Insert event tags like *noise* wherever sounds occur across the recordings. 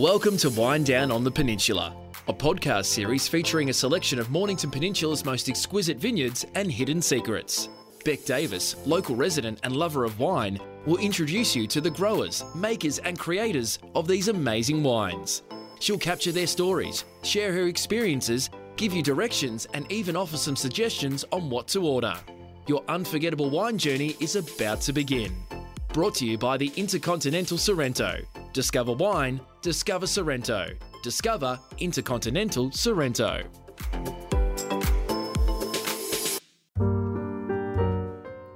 Welcome to Wine Down on the Peninsula, a podcast series featuring a selection of Mornington Peninsula's most exquisite vineyards and hidden secrets. Beck Davis, local resident and lover of wine, will introduce you to the growers, makers, and creators of these amazing wines. She'll capture their stories, share her experiences, give you directions, and even offer some suggestions on what to order. Your unforgettable wine journey is about to begin. Brought to you by the Intercontinental Sorrento. Discover wine, discover Sorrento. Discover Intercontinental Sorrento.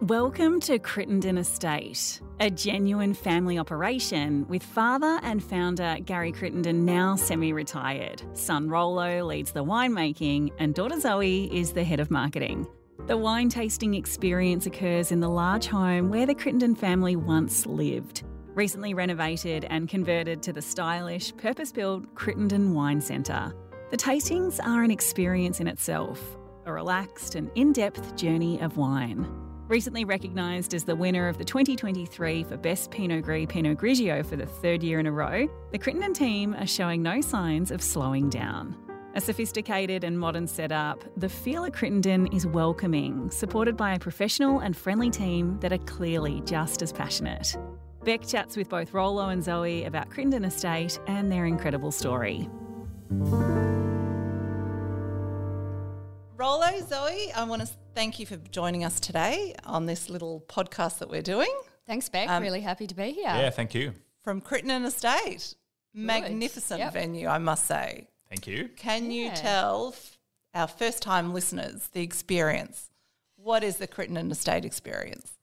Welcome to Crittenden Estate, a genuine family operation with father and founder Gary Crittenden now semi retired. Son Rollo leads the winemaking, and daughter Zoe is the head of marketing. The wine tasting experience occurs in the large home where the Crittenden family once lived. Recently renovated and converted to the stylish, purpose built Crittenden Wine Centre. The tastings are an experience in itself, a relaxed and in depth journey of wine. Recently recognised as the winner of the 2023 for Best Pinot Gris Pinot Grigio for the third year in a row, the Crittenden team are showing no signs of slowing down. A sophisticated and modern setup, the feel at Crittenden is welcoming, supported by a professional and friendly team that are clearly just as passionate. Beck chats with both Rollo and Zoe about Crittenden Estate and their incredible story. Rollo, Zoe, I want to thank you for joining us today on this little podcast that we're doing Thanks, Beck. Um, really happy to be here. Yeah, thank you. from Crittenden Estate. Magnificent Yep. venue, I must say. Thank you. Can you tell f- our first time listeners the experience? What is the Crittenden Estate experience?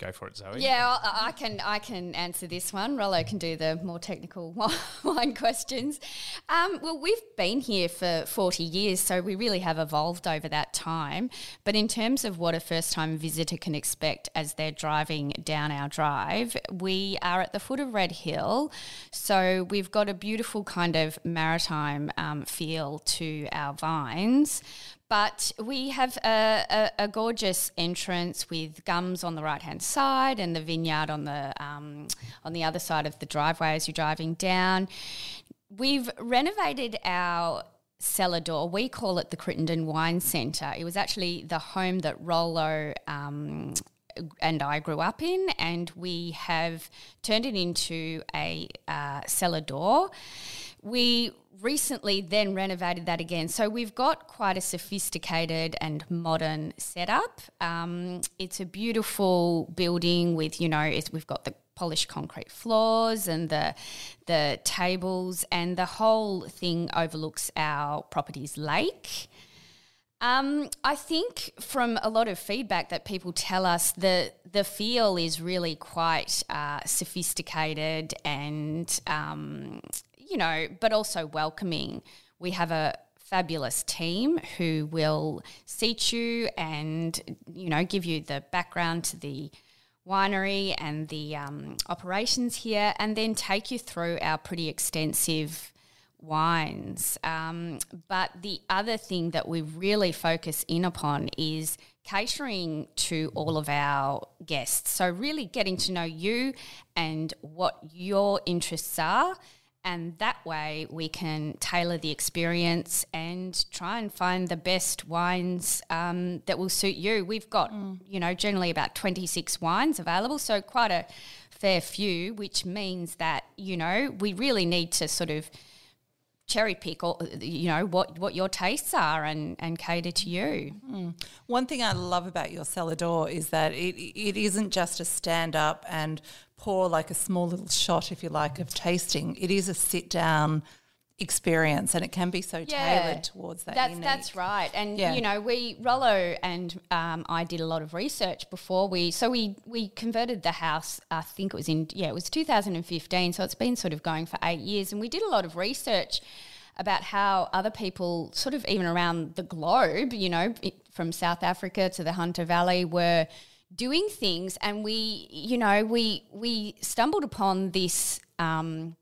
Go for it, Zoe. Yeah, I can I can answer this one. Rollo can do the more technical *laughs* wine questions. Um, well, we've been here for forty years, so we really have evolved over that time. But in terms of what a first time visitor can expect as they're driving down our drive, we are at the foot of Red Hill, so we've got a beautiful kind of maritime um, feel to our vines. But we have a, a, a gorgeous entrance with gums on the right hand side and the vineyard on the um, on the other side of the driveway as you're driving down. We've renovated our cellar door. We call it the Crittenden Wine Centre. It was actually the home that Rollo um, and I grew up in, and we have turned it into a uh, cellar door. We recently then renovated that again. So we've got quite a sophisticated and modern setup. Um, it's a beautiful building with, you know, we've got the polished concrete floors and the the tables and the whole thing overlooks our property's lake. Um, I think from a lot of feedback that people tell us, the the feel is really quite uh, sophisticated and um, you know, but also welcoming. We have a fabulous team who will seat you and you know give you the background to the winery and the um, operations here, and then take you through our pretty extensive wines. Um, but the other thing that we really focus in upon is catering to all of our guests. So, really getting to know you and what your interests are. And that way, we can tailor the experience and try and find the best wines um, that will suit you. We've got, you know, generally about 26 wines available, so quite a fair few, which means that, you know, we really need to sort of cherry pick all, you know what what your tastes are and and cater to you One thing I love about your cellar door is that it it isn't just a stand up and pour like a small little shot, if you like, of tasting. It is a sit down experience, and it can be so tailored towards that. That's unique. that's right, and Yeah. you know we Rollo and um, I did a lot of research before we so we we converted the house. I think it was in yeah it was 2015, so it's been sort of going for eight years, and we did a lot of research about how other people sort of even around the globe, you know, from South Africa to the Hunter Valley were doing things. And we you know we we stumbled upon this um,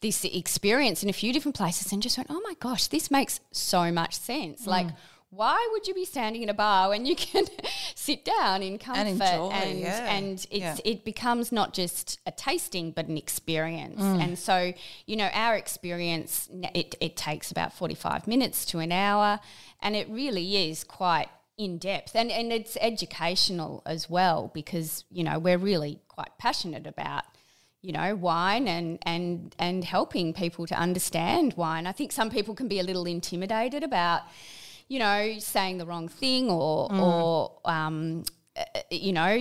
this experience in a few different places and just went oh my gosh this makes so much sense. Like why would you be standing in a bar when you can *laughs* sit down in comfort enjoy, and yeah. and it's Yeah. it becomes not just a tasting but an experience Mm. and so you know our experience it, it takes about 45 minutes to an hour and it really is quite in depth and and it's educational as well because you know we're really quite passionate about you know wine and and and helping people to understand wine i think some people can be a little intimidated about you know saying the wrong thing or or um uh, you know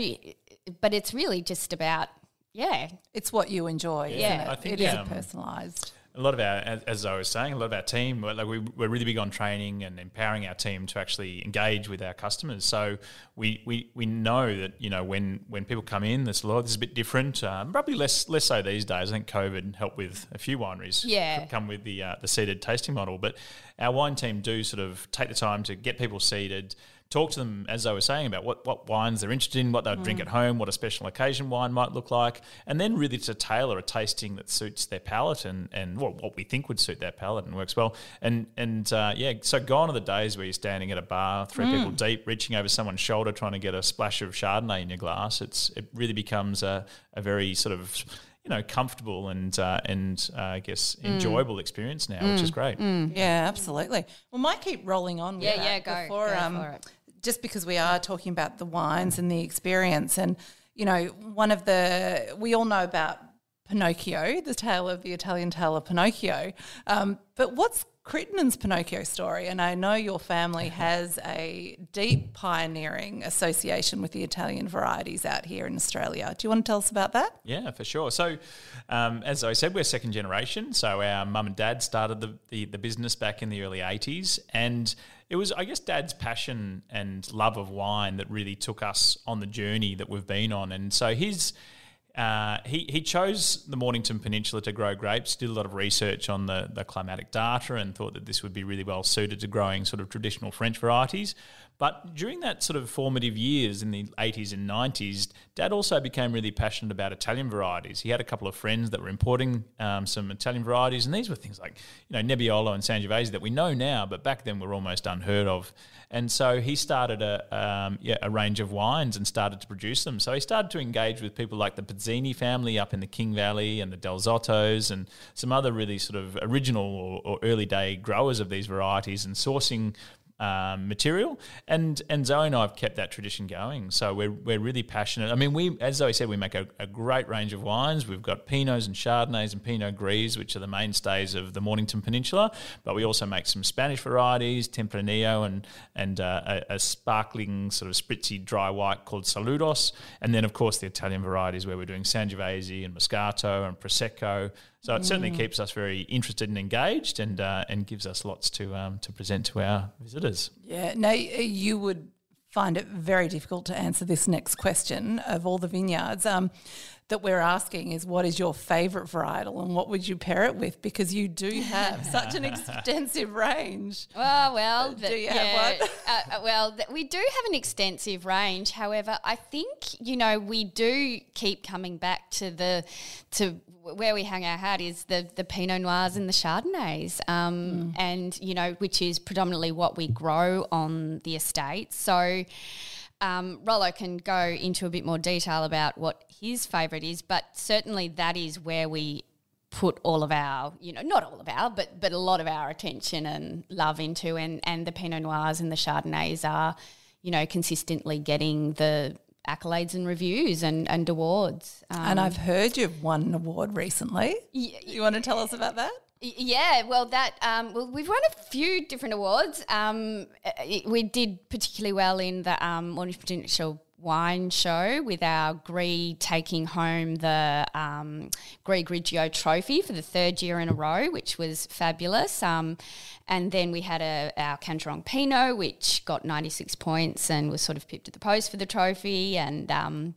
but it's really just about yeah It's what you enjoy. Yeah. isn't it? I think, it is um, personalised. A lot of our, as, as I was saying, a lot of our team, we're- like we, we're really big on training and empowering our team to actually engage with our customers. So we, we, we know that you know when, when people come in, this law this is a bit different. Um, probably less less so these days. I think COVID helped with a few wineries. Yeah. come with the uh, the seated tasting model, but our wine team do sort of take the time to get people seated. Talk to them, as I was saying, about what, what wines they're interested in, what they'll drink at home, what a special occasion wine might look like, and then really to tailor a tasting that suits their palate and, and what, what we think would suit their palate and works well. And and uh, yeah, so gone are the days where you're standing at a bar, three people deep, reaching over someone's shoulder, trying to get a splash of Chardonnay in your glass. It's it really becomes a, a very sort of you know comfortable and uh, and uh, I guess enjoyable experience now, which is great. Yeah, absolutely. We might keep rolling on. With Yeah, that yeah, go- Before, go um, for it. Just because we are talking about the wines and the experience, and you know, one of the we all know about Pinocchio, the tale of the Italian tale of Pinocchio. Um, but what's Crittenden's Pinocchio story? And I know your family has a deep pioneering association with the Italian varieties out here in Australia. Do you want to tell us about that? Yeah, for sure. So, um, as I said, we're second generation. So, our mum and dad started the, the, the business back in the early 80s. And it was, I guess, dad's passion and love of wine that really took us on the journey that we've been on. And so, his. Uh, he, he chose the Mornington Peninsula to grow grapes, did a lot of research on the, the climatic data, and thought that this would be really well suited to growing sort of traditional French varieties. But during that sort of formative years in the 80s and 90s, Dad also became really passionate about Italian varieties. He had a couple of friends that were importing um, some Italian varieties, and these were things like, you know, Nebbiolo and Sangiovese that we know now, but back then were almost unheard of. And so he started a, um, yeah, a range of wines and started to produce them. So he started to engage with people like the Pizzini family up in the King Valley and the Dal Zottos and some other really sort of original or, or early day growers of these varieties and sourcing um, material. And and Zoe and I have kept that tradition going. So we're, we're really passionate. I mean, we as Zoe said, we make a, a great range of wines. We've got Pinots and Chardonnays and Pinot Gris, which are the mainstays of the Mornington Peninsula. But we also make some Spanish varieties, Tempranillo, and and uh, a, a sparkling sort of spritzy dry white called Saludos. And then of course the Italian varieties where we're doing Sangiovese and Moscato and Prosecco. So it certainly keeps us very interested and engaged, and uh, and gives us lots to um, to present to our visitors. Yeah, no, you would find it very difficult to answer this next question of all the vineyards um, that we're asking is what is your favourite varietal and what would you pair it with? Because you do have *laughs* such an extensive range. *laughs* Oh well, do the- you have one? *laughs* uh, uh, well, th- we do have an extensive range. However, I think you know we do keep coming back to the to where we hang our hat is the the Pinot Noirs and the Chardonnays, um, and you know which is predominantly what we grow on the estate. So. Um, Rollo can go into a bit more detail about what his favourite is, but certainly that is where we put all of our, you know, not all of our, but but a lot of our attention and love into, and and the Pinot Noirs and the Chardonnays are, you know, consistently getting the accolades and reviews and and awards. Um, And I've heard you've won an award recently. y- You want to tell us about that? Yeah, well, that um, well, we've won a few different awards. Um, we did particularly well in the um, Mornington Peninsula Wine Show with our Gris taking home the um, Gris Grigio Trophy for the third year in a row, which was fabulous. Um, and then we had a, our Kangerong Pinot, which got 96 points and was sort of pipped at the post for the trophy. And um,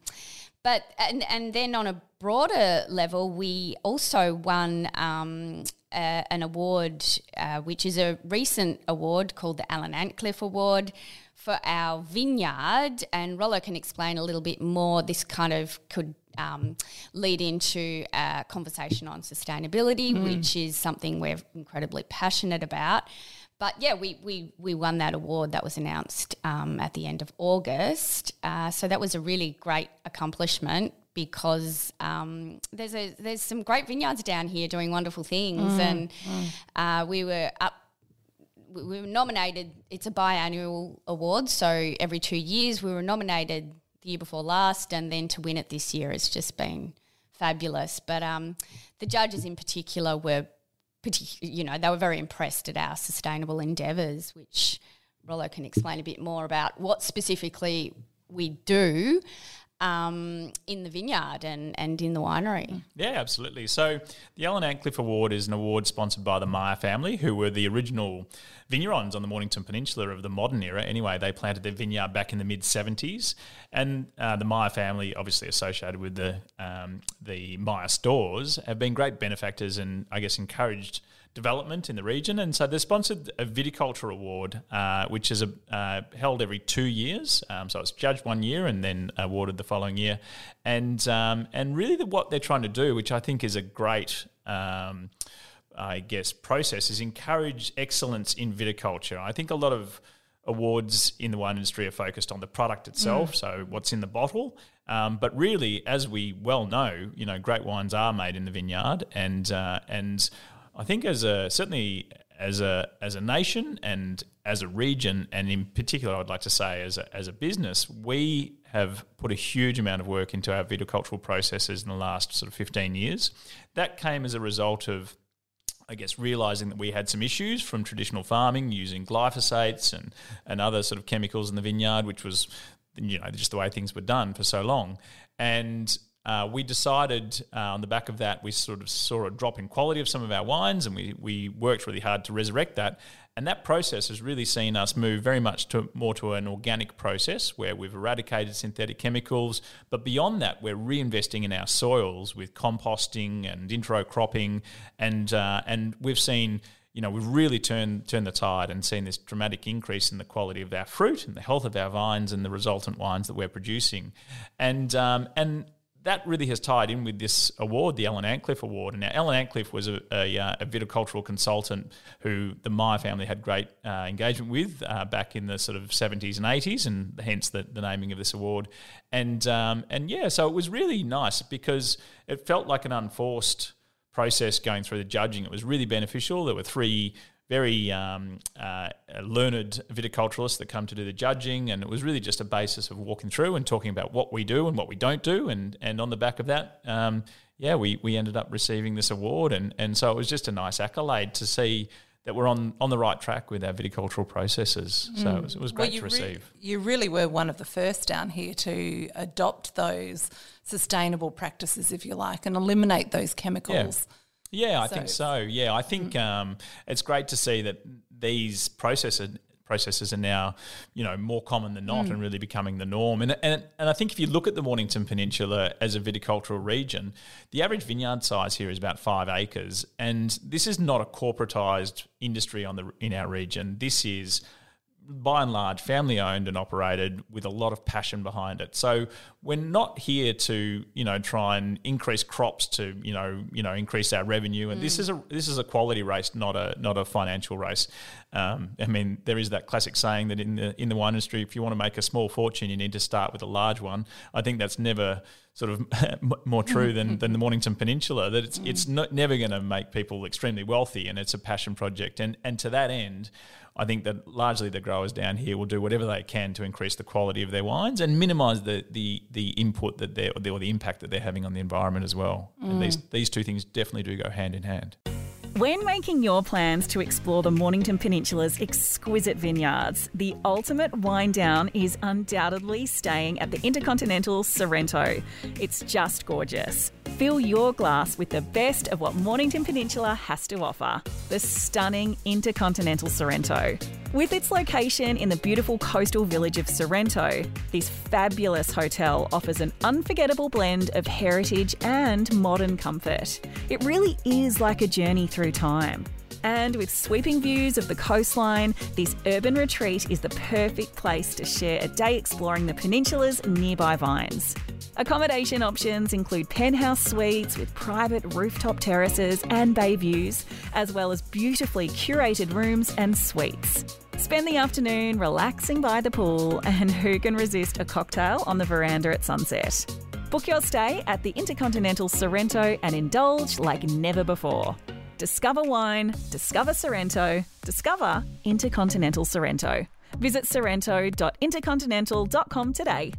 but and and then on a broader level, we also won um, an award, uh, which is a recent award called the Alan Antcliff Award for our vineyard. And Rollo can explain a little bit more. This kind of could. Um, lead into a conversation on sustainability, which is something we're incredibly passionate about. but yeah, we, we, we won that award that was announced um, at the end of August. Uh, so that was a really great accomplishment because um, there's a there's some great vineyards down here doing wonderful things, mm, and mm. Uh, we were up. We were nominated. It's a biannual award, so every two years we were nominated. The year before last, and then to win it this year, it's just been fabulous. But um, the judges in particular were, partic- you know, they were very impressed at our sustainable endeavours, which Rollo can explain a bit more about what specifically we do um, in the vineyard and, and in the winery. Yeah, absolutely. So the Alan Antcliff Award is an award sponsored by the Myer family, who were the original vignerons on the Mornington Peninsula of the modern era. Anyway, they planted their vineyard back in the mid 70s, and uh, the Myer family, obviously associated with the um, the Myer stores, have been great benefactors and I guess encouraged development in the region. And so they sponsored a viticulture award, uh, which is a, uh, held every two years. Um, so it's judged one year and then awarded the following year. And um, and really, the, what they're trying to do, which I think is a great. Um, I guess process is encourage excellence in viticulture. I think a lot of awards in the wine industry are focused on the product itself, mm. so what's in the bottle. Um, but really, as we well know, you know, great wines are made in the vineyard, and uh, and I think as a certainly as a as a nation and as a region, and in particular, I'd like to say as a, as a business, we have put a huge amount of work into our viticultural processes in the last sort of 15 years. That came as a result of I guess realizing that we had some issues from traditional farming using glyphosates and, and other sort of chemicals in the vineyard, which was you know just the way things were done for so long. And uh, we decided uh, on the back of that, we sort of saw a drop in quality of some of our wines, and we, we worked really hard to resurrect that. And that process has really seen us move very much to more to an organic process where we've eradicated synthetic chemicals. But beyond that, we're reinvesting in our soils with composting and inter cropping, and uh, and we've seen you know, we've really turned turned the tide and seen this dramatic increase in the quality of our fruit and the health of our vines and the resultant wines that we're producing, and um, and that really has tied in with this award, the Ellen Antcliff Award. And now, Ellen Antcliff was a, a, uh, a viticultural consultant who the Myer family had great uh, engagement with uh, back in the sort of 70s and 80s, and hence the, the naming of this award. And um, and yeah, so it was really nice because it felt like an unforced process going through the judging. It was really beneficial. There were three very um, uh, learned viticulturalists that come to do the judging, and it was really just a basis of walking through and talking about what we do and what we don't do, and and on the back of that, um, yeah, we we ended up receiving this award, and and so it was just a nice accolade to see that we're on, on the right track with our viticultural processes. So mm. it, was, it was great well, to receive. Re- you really were one of the first down here to adopt those sustainable practices, if you like, and eliminate those chemicals. Yeah. Yeah, I so. think so. Yeah, I think mm. um, it's great to see that these processes processes are now, you know, more common than not, mm. and really becoming the norm. And, and and I think if you look at the Mornington Peninsula as a viticultural region, the average vineyard size here is about five acres, and this is not a corporatized industry on the in our region. This is by and large family owned and operated with a lot of passion behind it. So we're not here to you know try and increase crops to you know you know increase our revenue. And mm. this is a this is a quality race, not a not a financial race. Um, I mean, there is that classic saying that in the in the wine industry, if you want to make a small fortune, you need to start with a large one. I think that's never sort of *laughs* more true than, than the Mornington Peninsula. That it's it's not, never going to make people extremely wealthy, and it's a passion project. And and to that end, I think that largely the growers down here will do whatever they can to increase the quality of their wines and minimise the, the the input that they're or the, or the impact that they're having on the environment as well. Mm. And these these two things definitely do go hand in hand. When making your plans to explore the Mornington Peninsula's exquisite vineyards, the ultimate wind down is undoubtedly staying at the Intercontinental Sorrento. It's just gorgeous. Fill your glass with the best of what Mornington Peninsula has to offer the stunning Intercontinental Sorrento. With its location in the beautiful coastal village of Sorrento, this fabulous hotel offers an unforgettable blend of heritage and modern comfort. It really is like a journey through time. And with sweeping views of the coastline, this urban retreat is the perfect place to share a day exploring the peninsula's nearby vines. Accommodation options include penthouse suites with private rooftop terraces and bay views, as well as beautifully curated rooms and suites. Spend the afternoon relaxing by the pool, and who can resist a cocktail on the veranda at sunset? Book your stay at the Intercontinental Sorrento and indulge like never before. Discover wine, discover Sorrento, discover Intercontinental Sorrento. Visit sorrento.intercontinental.com today.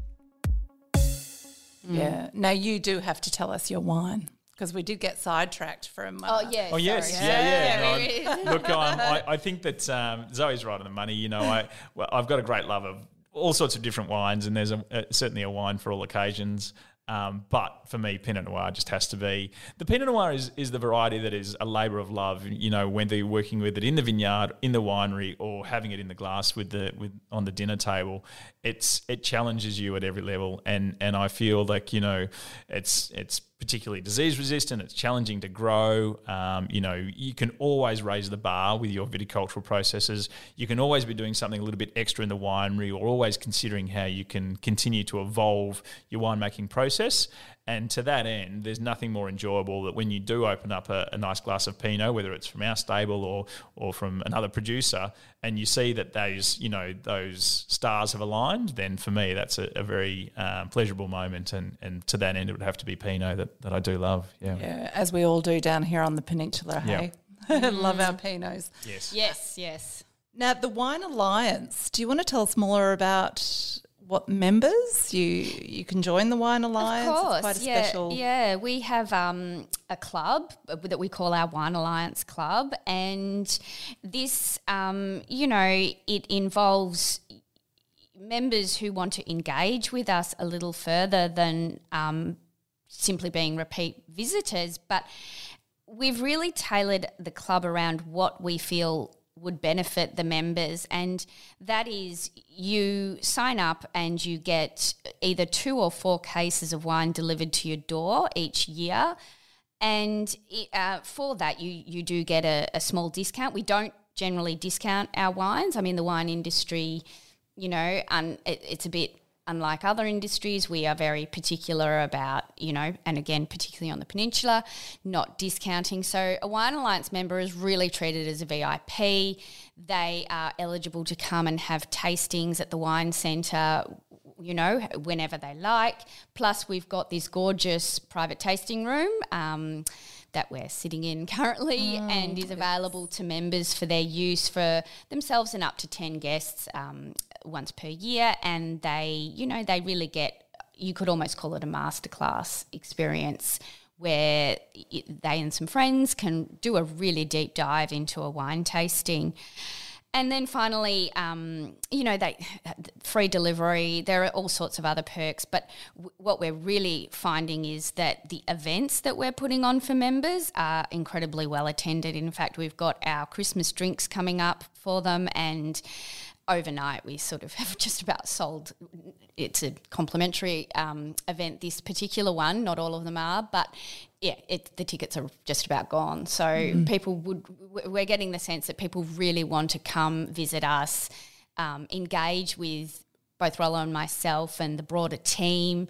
Yeah. Now you do have to tell us your wine because we did get sidetracked from. Uh, Oh yeah. Oh yes, sorry. yeah, yeah. Yeah, *laughs* No, look, um, I, I think that um, Zoe's right on the money. You know, I well, I've got a great love of all sorts of different wines, and there's a, uh, certainly a wine for all occasions. Um, but for me, Pinot Noir just has to be the Pinot Noir is, is the variety that is a labour of love. You know, whether you're working with it in the vineyard, in the winery, or having it in the glass with the with on the dinner table, it's it challenges you at every level. And and I feel like you know, it's it's particularly disease resistant. It's challenging to grow. Um, you know, you can always raise the bar with your viticultural processes. You can always be doing something a little bit extra in the winery, or always considering how you can continue to evolve your winemaking process. And to that end, there's nothing more enjoyable that when you do open up a, a nice glass of Pinot, whether it's from our stable or or from another producer, and you see that those you know those stars have aligned, then for me that's a, a very um, pleasurable moment. And and to that end, it would have to be Pinot that, that I do love. Yeah. Yeah, as we all do down here on the peninsula. Hey, *laughs* love our Pinots. Yes. Yes. Yes. Now, the Wine Alliance. Do you want to tell us more about what members you you can join the Wine Alliance? Of course, it's quite a yeah, special. yeah. We have um, a club that we call our Wine Alliance Club, and this, um, you know, it involves members who want to engage with us a little further than um, simply being repeat visitors, but we've really tailored the club around what we feel would benefit the members. And that is you sign up and you get either two or four cases of wine delivered to your door each year. And uh, for that you you do get a, a small discount. We don't generally discount our wines. I mean the wine industry you know and it, it's a bit unlike other industries, we are very particular about, you know, and again, particularly on the peninsula, not discounting. So a Wine Alliance member is really treated as a VIP. They are eligible to come and have tastings at the wine centre. You know, whenever they like. Plus, we've got this gorgeous private tasting room um, that we're sitting in currently and is available to members for their use for themselves and up to 10 guests um, once per year. And they, you know, they really get, you could almost call it a masterclass experience where they and some friends can do a really deep dive into a wine tasting. And then finally, um, you know, they free delivery. There are all sorts of other perks, but w- what we're really finding is that the events that we're putting on for members are incredibly well attended. In fact, we've got our Christmas drinks coming up for them, and overnight we sort of *laughs* have just about sold. It's a complimentary um, event. This particular one, not all of them are, but yeah, it, the tickets are just about gone. So people would, we're getting the sense that people really want to come visit us, um, engage with both Rollo and myself and the broader team.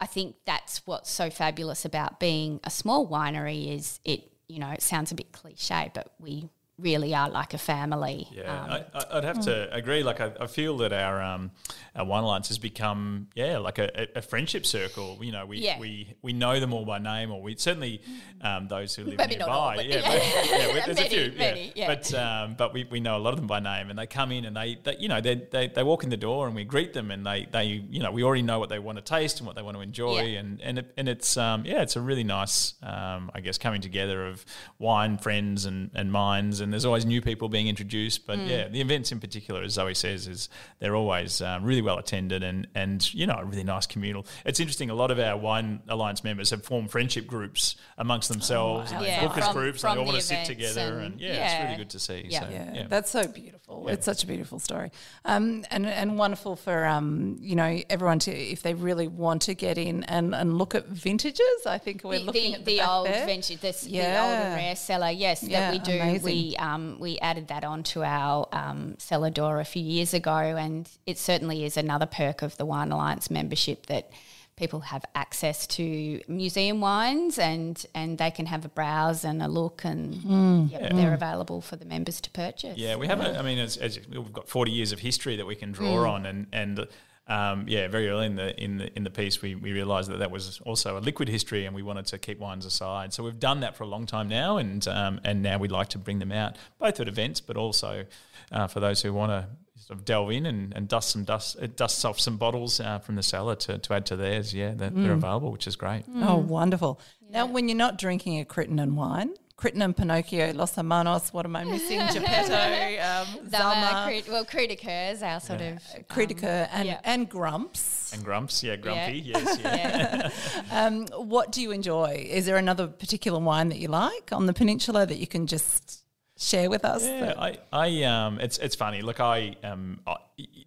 I think that's what's so fabulous about being a small winery is it, you know, it sounds a bit cliche, but we really are like a family. Yeah, Um, I, I'd have to agree. Like, I, I feel that our um, our wine alliance has become, yeah, like a, a friendship circle. You know, we, Yeah. we we know them all by name, or we certainly um, those who live Maybe all, nearby. but yeah, yeah. but- yeah, we- there's Many, a few. many, yeah. but um, but we, we know a lot of them by name, and they come in and they, they you know they, they they walk in the door and we greet them, and they they you know we already know what they want to taste and what they want to enjoy, and and it, and it's um, yeah, it's a really nice um, I guess coming together of wine friends and and minds, and there's always new people being introduced. But yeah, the events in particular, as Zoe says, is they're always um, really well attended and and you know a really nice communal. It's interesting. A lot of our wine alliance members have formed friendship groups amongst themselves, and they Yeah, focus from- groups, and they from all want to sit together. And, and- yeah, it's really good to see. Yeah. So, Yeah, yeah. that's so beautiful. It's such a beautiful story, um, and and wonderful for um, you know everyone to if they really want to get in and, and look at vintages. I think we're the, looking the, at the, the back old there. vintage, this, the old and rare cellar. Yes, Yeah, that we do. amazing. We um, we added that onto our um, cellar door a few years ago, and it certainly is another perk of the Wine Alliance membership that people have access to museum wines and and they can have a browse and a look and yep, they're available for the members to purchase. Yeah, we haven't. I mean, as, as we've got forty years of history that we can draw on, and and um, yeah, very early in the in the in the piece, we, we realised that that was also a liquid history, and we wanted to keep wines aside. So we've done that for a long time now, and um, and now we'd like to bring them out both at events, but also uh, for those who want to sort of delve in and, and dust some dust uh, dust off some bottles uh, from the cellar to, to add to theirs. Yeah, they're, they're available, which is great. Oh, wonderful. Now, when you're not drinking a Crittenden wine, Crittenden, Pinocchio, Los Hermanos, what am I missing? *laughs* Geppetto, um, Zumma, Zumma, Crit- well, Cri de Coeur is our sort of Critica, and, yeah. and Grumps. And Grumps, yeah, Grumpy, yes, *laughs* yeah. yeah. *laughs* Um, what do you enjoy? Is there another particular wine that you like on the peninsula that you can just share with us? Yeah, I, I, um, it's it's funny. Look, I, um, I,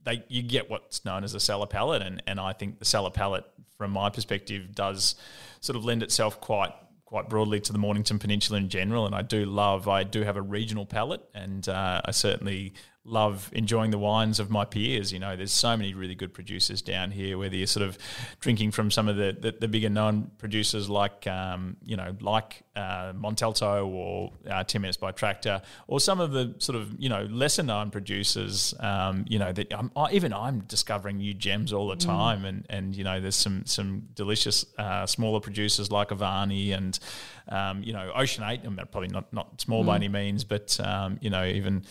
they, you get what's known as a cellar palate, and, and I think the cellar palate, from my perspective, does sort of lend itself quite quite broadly to the Mornington Peninsula in general. And I do love, I do have a regional palate, and uh, I certainly love enjoying the wines of my peers. You know, there's so many really good producers down here, whether you're sort of drinking from some of the, the, the bigger known producers like, um, you know, like uh, Montalto or uh, 10 Minutes by Tractor, or some of the sort of, you know, lesser known producers, um, you know, that I'm, I, even I'm discovering new gems all the time. And, and, you know, there's some, some delicious uh, smaller producers like Avani and, um, you know, Ocean 8, I mean, probably not, not small by any means, but, um, you know, even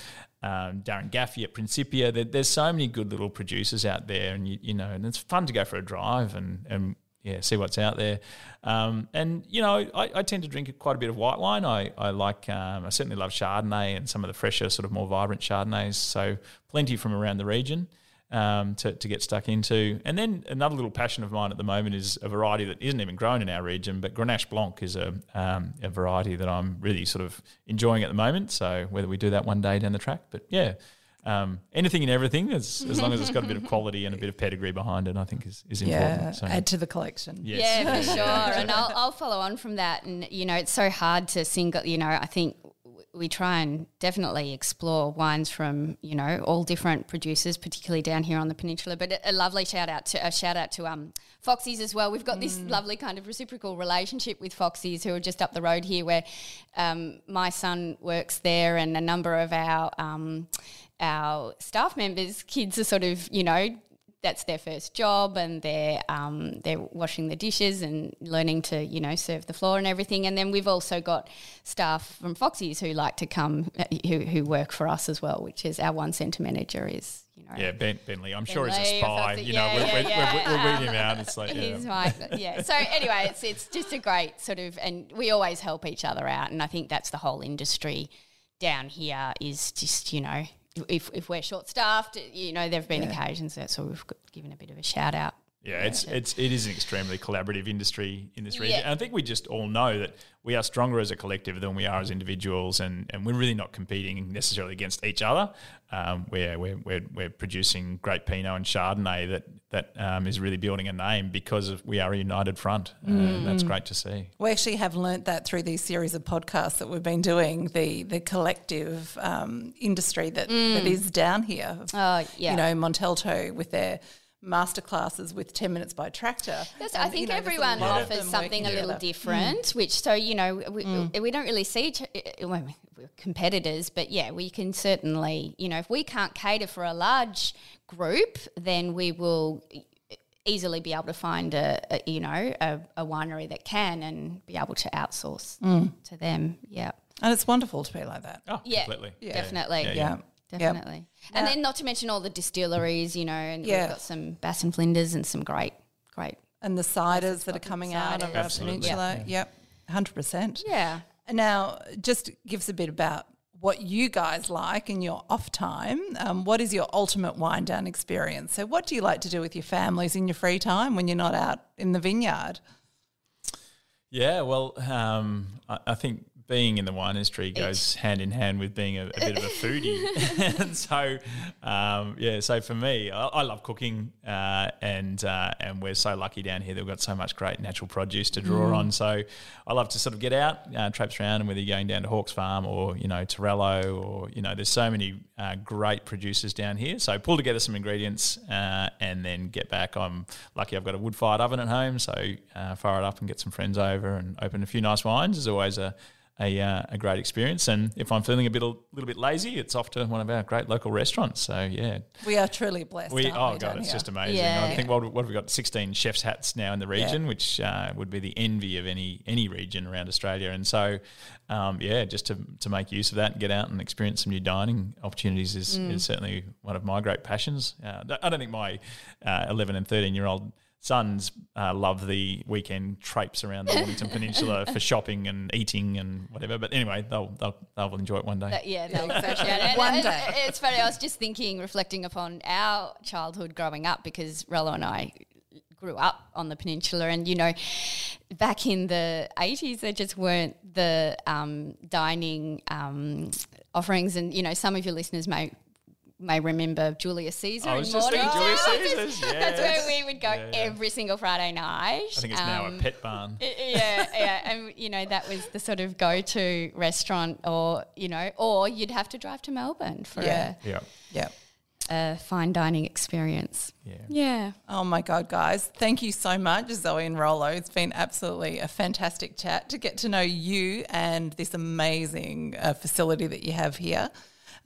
um, Darrin Gaffy at Principia. There, there's so many good little producers out there, and you, you know, and it's fun to go for a drive and and yeah, see what's out there. Um, and you know, I, I tend to drink quite a bit of white wine. I I like, um, I certainly love Chardonnay and some of the fresher, sort of more vibrant Chardonnays. So plenty from around the region. Um, to, to get stuck into. And then another little passion of mine at the moment is a variety that isn't even grown in our region, but Grenache Blanc is a, um, a variety that I'm really sort of enjoying at the moment. So whether we do that one day down the track, but yeah, um, anything and everything, as, as long as it's got a bit of *laughs* quality and a bit of pedigree behind it, I think is, is Yeah, important. So, add to the collection. yes. Yeah, for *laughs* sure. And I'll, I'll follow on from that. And, you know, it's so hard to single, you know, I think w- we try and definitely explore wines from, you know, all different producers, particularly down here on the peninsula. But a, a lovely shout out to, a shout out to um, Foxy's as well. We've got this lovely kind of reciprocal relationship with Foxy's who are just up the road here where um, my son works there and a number of our, um, our staff members' kids are sort of, you know, that's their first job and they're um, they're washing the dishes and learning to you know serve the floor and everything and then we've also got staff from Foxy's who like to come uh, who, who work for us as well which is our one centre manager is you know Yeah, ben, Bentley. I'm sure he's a spy. You know, yeah, we're, yeah, we're, yeah. we're, we're reading him out. It's like, He's yeah. right, yeah. So anyway, it's it's just a great sort of, and we always help each other out, and I think that's the whole industry down here is just you know if if we're short staffed, you know there've been occasions that so we've given a bit of a shout out. Yeah, it's it's it is an extremely collaborative industry in this region. Yeah. And I think we just all know that we are stronger as a collective than we are as individuals, and, and we're really not competing necessarily against each other. Um, we're, we're, we're, we're producing great Pinot and Chardonnay that that um, is really building a name because of, we are a united front. Uh, and that's great to see. We actually have learnt that through these series of podcasts that we've been doing, the the collective um, industry that, that is down here. Oh, yeah. You know, Montalto with their masterclasses with 10 Minutes by Tractor. Yes, I think you know, there's a everyone of offers something a little together. different, which so you know we, Mm. we don't really see each, well, we're competitors, but yeah, we can certainly you know if we can't cater for a large group, then we will easily be able to find a, a you know a, a winery that can and be able to outsource Mm. to them. Yeah, And it's wonderful to be like that. Oh, yeah, completely. definitely. Yeah, Yeah. Definitely. And then not to mention all the distilleries, you know, and Yeah. we've got some Bass and Flinders and some great, great. And the ciders that are fucking coming out of ciders. our Absolutely. peninsula. Yep, 100%. Yeah. Now, just give us a bit about what you guys like in your off time. Um, what is your ultimate wind down experience? So, what do you like to do with your families in your free time when you're not out in the vineyard? Yeah, well, um, I, I think being in the wine industry goes hand in hand with being a, a bit of a foodie, and *laughs* *laughs* so um, yeah. So for me, I, I love cooking, uh, and uh, and we're so lucky down here that we've got so much great natural produce to draw Mm. on. So I love to sort of get out, uh, traipse around, and whether you're going down to Hawke's Farm or you know Torello or you know, there's so many uh, great producers down here. So pull together some ingredients uh, and then get back. I'm lucky I've got a wood fired oven at home, so uh, fire it up and get some friends over and open a few nice wines is always a a, uh, a great experience. And if I'm feeling a bit a little bit lazy, it's off to one of our great local restaurants. So yeah, We are truly blessed. we oh we, god, it's here? just amazing. Yeah. I think what, what have we got? Sixteen chefs hats now in the region, which uh, would be the envy of any any region around Australia. And so, um, yeah, just to, to make use of that and get out and experience some new dining opportunities is, Mm. is certainly one of my great passions. Uh, I don't think my uh, eleven and thirteen year old sons uh, love the weekend traipse around the Mornington Peninsula for *laughs* shopping and eating and whatever. But anyway, they'll they'll, they'll enjoy it one day. That- yeah, they'll *laughs* appreciate it. And One it- day. It's funny. I was just thinking, reflecting upon our childhood growing up, because Rollo and I grew up on the peninsula, and you know, back in the eighties, there just weren't the um, dining um, offerings, and you know, some of your listeners may. May remember Julius Caesar I in was just thinking Mornington. Julius *laughs* Caesar's, That's where we would go Yeah, yeah. every single Friday night. I think it's now a Um, pet barn. *laughs* Yeah, yeah, and you know that was the sort of go-to restaurant, or you know, or you'd have to drive to Melbourne for Yeah. Yeah, Yeah. a, a fine dining experience. yeah. Yeah, Oh my God, guys. Thank you so much, Zoe and Rollo. It's been absolutely a fantastic chat to get to know you and this amazing uh, facility that you have here.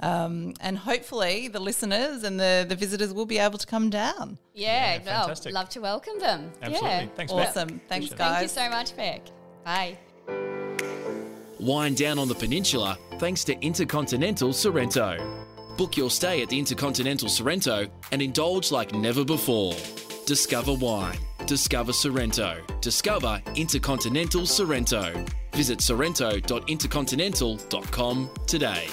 Um, and hopefully the listeners and the, the visitors will be able to come down. yeah, Yeah, well, fantastic. love to welcome them. Absolutely. Yeah. Thanks, Beck. Awesome. Thanks, Appreciate guys. Thank you so much, Beck. Bye. Wine down on the peninsula thanks to Intercontinental Sorrento. Book your stay at the Intercontinental Sorrento and indulge like never before. Discover wine. Discover Sorrento. Discover Intercontinental Sorrento. Visit sorrento.intercontinental.com today.